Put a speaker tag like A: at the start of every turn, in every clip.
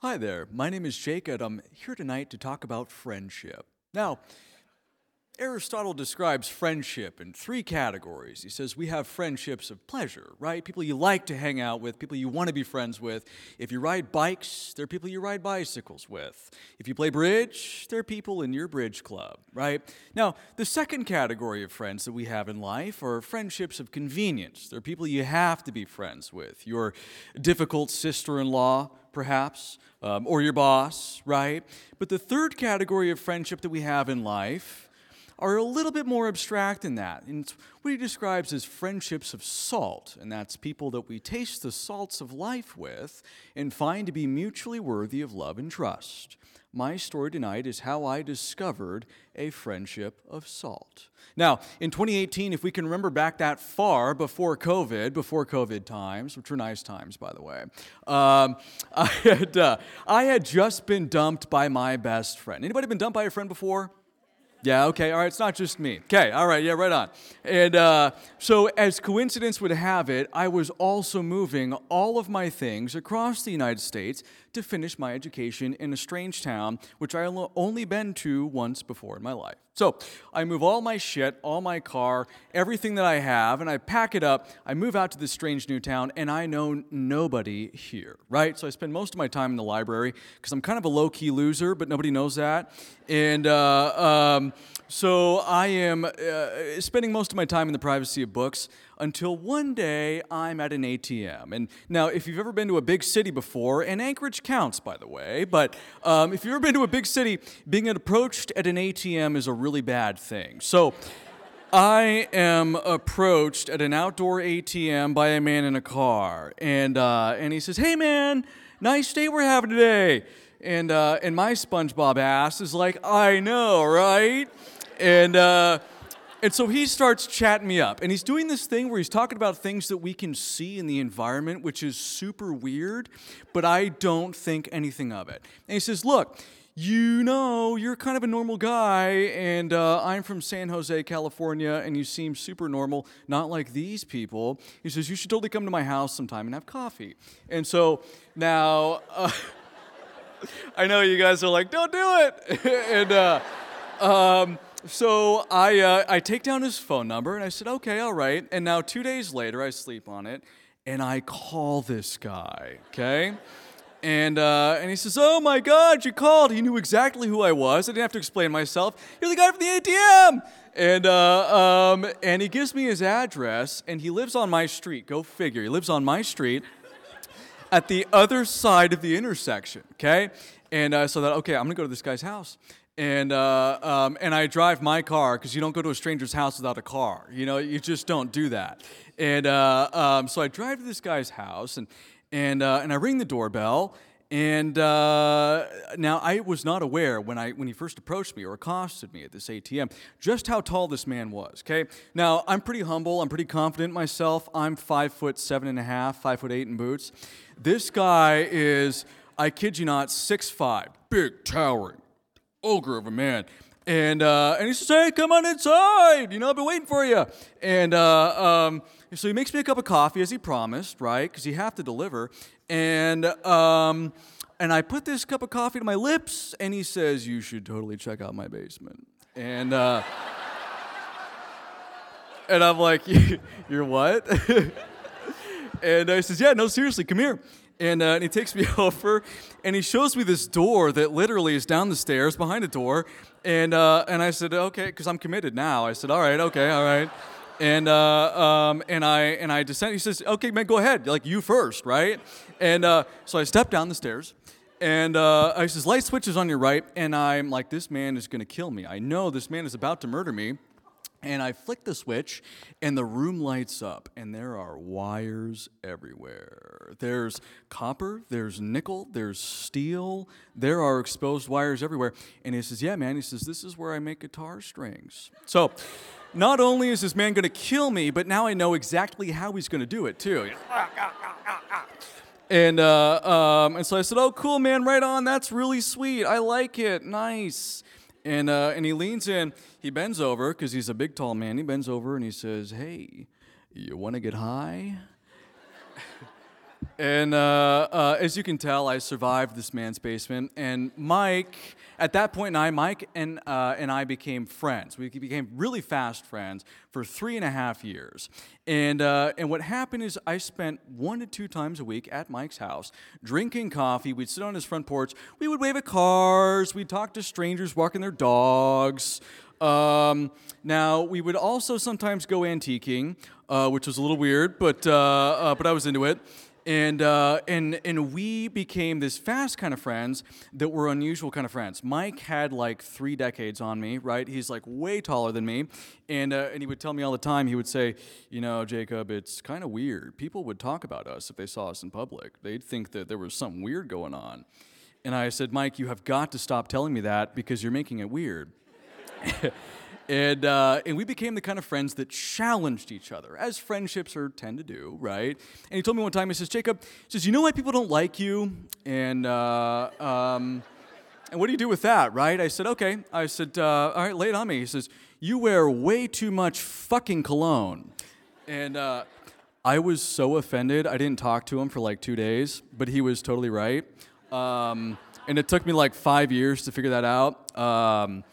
A: Hi there, my name is Jake, and I'm here tonight to talk about friendship. Now, Aristotle describes friendship in three categories. He says we have friendships of pleasure, right? People you like to hang out with, people you want to be friends with. If you ride bikes, there are people you ride bicycles with. If you play bridge, there are people in your bridge club, right? Now, the second category of friends that we have in life are friendships of convenience. They're people you have to be friends with. Your difficult sister in law, perhaps, um, or your boss, right? But the third category of friendship that we have in life, are a little bit more abstract than that. And what he describes as friendships of salt, and that's people that we taste the salts of life with and find to be mutually worthy of love and trust. My story tonight is how I discovered a friendship of salt. Now, in 2018, if we can remember back that far before COVID, before COVID times, which were nice times, by the way, um, I, had, uh, I had just been dumped by my best friend. Anybody been dumped by a friend before? Yeah, okay, all right, it's not just me. Okay, all right, yeah, right on. And uh, so, as coincidence would have it, I was also moving all of my things across the United States to finish my education in a strange town, which I only been to once before in my life. So I move all my shit, all my car, everything that I have, and I pack it up. I move out to this strange new town, and I know nobody here, right? So I spend most of my time in the library because I'm kind of a low key loser, but nobody knows that. And uh, um, so I am uh, spending most of my time in the privacy of books until one day I'm at an ATM. And now, if you've ever been to a big city before, and Anchorage counts, by the way, but um, if you've ever been to a big city, being approached at an ATM is a really bad thing. So, I am approached at an outdoor ATM by a man in a car, and uh, and he says, "Hey, man, nice day we're having today." And uh, and my SpongeBob ass is like, "I know, right?" And uh, and so he starts chatting me up. And he's doing this thing where he's talking about things that we can see in the environment, which is super weird, but I don't think anything of it. And he says, Look, you know, you're kind of a normal guy, and uh, I'm from San Jose, California, and you seem super normal, not like these people. He says, You should totally come to my house sometime and have coffee. And so now, uh, I know you guys are like, Don't do it. and, uh, um, so I, uh, I take down his phone number and I said, okay, all right. And now two days later, I sleep on it and I call this guy, okay? And, uh, and he says, Oh my God, you called. He knew exactly who I was. I didn't have to explain myself. You're the guy from the ATM. And, uh, um, and he gives me his address, and he lives on my street. Go figure. He lives on my street at the other side of the intersection, okay? And uh, so that, okay, I'm gonna go to this guy's house and uh, um, and I drive my car because you don't go to a stranger's house without a car. You know, you just don't do that. And uh, um, so I drive to this guy's house, and and uh, and I ring the doorbell. And uh, now I was not aware when I when he first approached me or accosted me at this ATM just how tall this man was. Okay, now I'm pretty humble. I'm pretty confident myself. I'm five foot seven and a half, five foot eight in boots. This guy is, I kid you not, six five, big, towering ogre of a man. And, uh, and he says, hey, come on inside. You know, I've been waiting for you. And uh, um, so he makes me a cup of coffee as he promised, right? Because you have to deliver. And, um, and I put this cup of coffee to my lips, and he says, you should totally check out my basement. And, uh, and I'm like, you're what? and he says, yeah, no, seriously, come here. And, uh, and, he takes me over and he shows me this door that literally is down the stairs behind a door. And, uh, and I said, okay, because I'm committed now. I said, all right, okay, all right. And, uh, um, and, I, and I descend. He says, okay, man, go ahead. Like, you first, right? And uh, so I step down the stairs. And uh, I says, light switches on your right. And I'm like, this man is going to kill me. I know this man is about to murder me. And I flick the switch, and the room lights up, and there are wires everywhere. There's copper, there's nickel, there's steel, there are exposed wires everywhere. And he says, Yeah, man, he says, This is where I make guitar strings. So, not only is this man gonna kill me, but now I know exactly how he's gonna do it, too. And, uh, um, and so I said, Oh, cool, man, right on. That's really sweet. I like it. Nice. And, uh, and he leans in, he bends over, because he's a big, tall man. He bends over and he says, Hey, you want to get high? And uh, uh, as you can tell, I survived this man's basement. And Mike, at that point in time, Mike and, uh, and I became friends. We became really fast friends for three and a half years. And, uh, and what happened is I spent one to two times a week at Mike's house drinking coffee. We'd sit on his front porch. We would wave at cars. We'd talk to strangers walking their dogs. Um, now, we would also sometimes go antiquing, uh, which was a little weird, but, uh, but I was into it and uh, and and we became this fast kind of friends that were unusual kind of friends. Mike had like three decades on me, right? He's like way taller than me, and uh, and he would tell me all the time. He would say, you know, Jacob, it's kind of weird. People would talk about us if they saw us in public. They'd think that there was something weird going on. And I said, Mike, you have got to stop telling me that because you're making it weird. And, uh, and we became the kind of friends that challenged each other, as friendships are tend to do, right? And he told me one time, he says, Jacob, he says, you know why people don't like you? And, uh, um, and what do you do with that, right? I said, okay. I said, uh, all right, lay it on me. He says, you wear way too much fucking cologne. And uh, I was so offended, I didn't talk to him for like two days, but he was totally right. Um, and it took me like five years to figure that out. Um,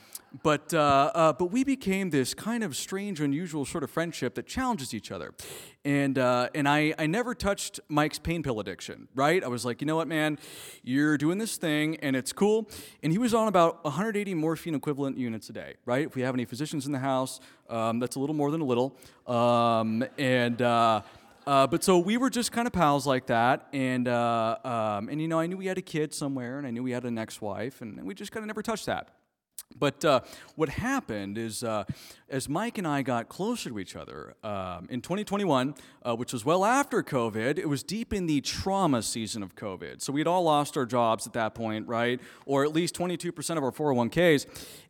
A: but, uh, uh, but we became this kind of strange, unusual sort of friendship that challenges each other. And, uh, and I, I never touched Mike's pain pill addiction, right? I was like, you know what, man, you're doing this thing and it's cool. And he was on about 180 morphine equivalent units a day, right? If we have any physicians in the house, um, that's a little more than a little. Um, and, uh, but so we were just kind of pals like that, and uh, um, and you know I knew we had a kid somewhere, and I knew we had an ex-wife, and, and we just kind of never touched that. But uh, what happened is, uh, as Mike and I got closer to each other um, in 2021, uh, which was well after COVID, it was deep in the trauma season of COVID. So we had all lost our jobs at that point, right? Or at least 22% of our 401ks.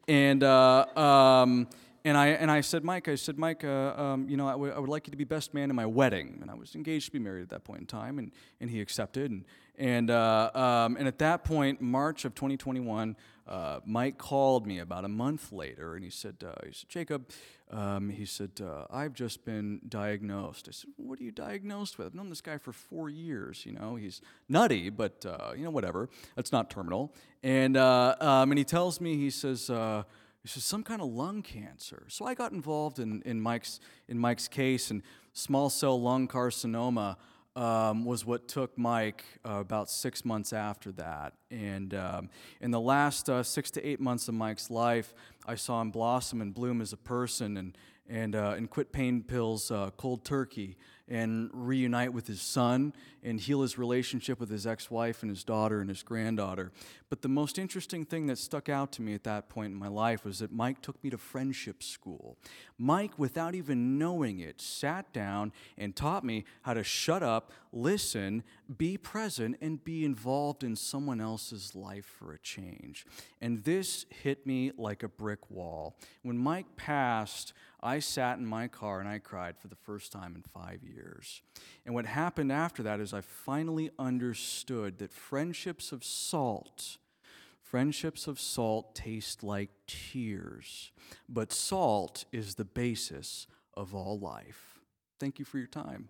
A: And, uh, um, and I, and I said, Mike, I said, Mike, uh, um, you know, I, w- I would like you to be best man in my wedding. And I was engaged to be married at that point in time, and, and he accepted. And, and, uh, um, and at that point, March of 2021, uh, Mike called me about a month later and he said, uh, he said Jacob, um, he said, uh, I've just been diagnosed. I said, What are you diagnosed with? I've known this guy for four years. You know, he's nutty, but, uh, you know, whatever. That's not terminal. And, um, and he tells me, he says, he says, some kind of lung cancer. So I got involved in, in, Mike's, in Mike's case, and small cell lung carcinoma um, was what took Mike uh, about six months after that. And um, in the last uh, six to eight months of Mike's life, I saw him blossom and bloom as a person and, and, uh, and quit pain pills uh, cold turkey and reunite with his son and heal his relationship with his ex wife and his daughter and his granddaughter. But the most interesting thing that stuck out to me at that point in my life was that Mike took me to friendship school. Mike, without even knowing it, sat down and taught me how to shut up, listen, be present, and be involved in someone else's life for a change. And this hit me like a brick wall. When Mike passed, I sat in my car and I cried for the first time in five years. And what happened after that is I finally understood that friendships of salt, friendships of salt taste like tears, but salt is the basis of all life. Thank you for your time.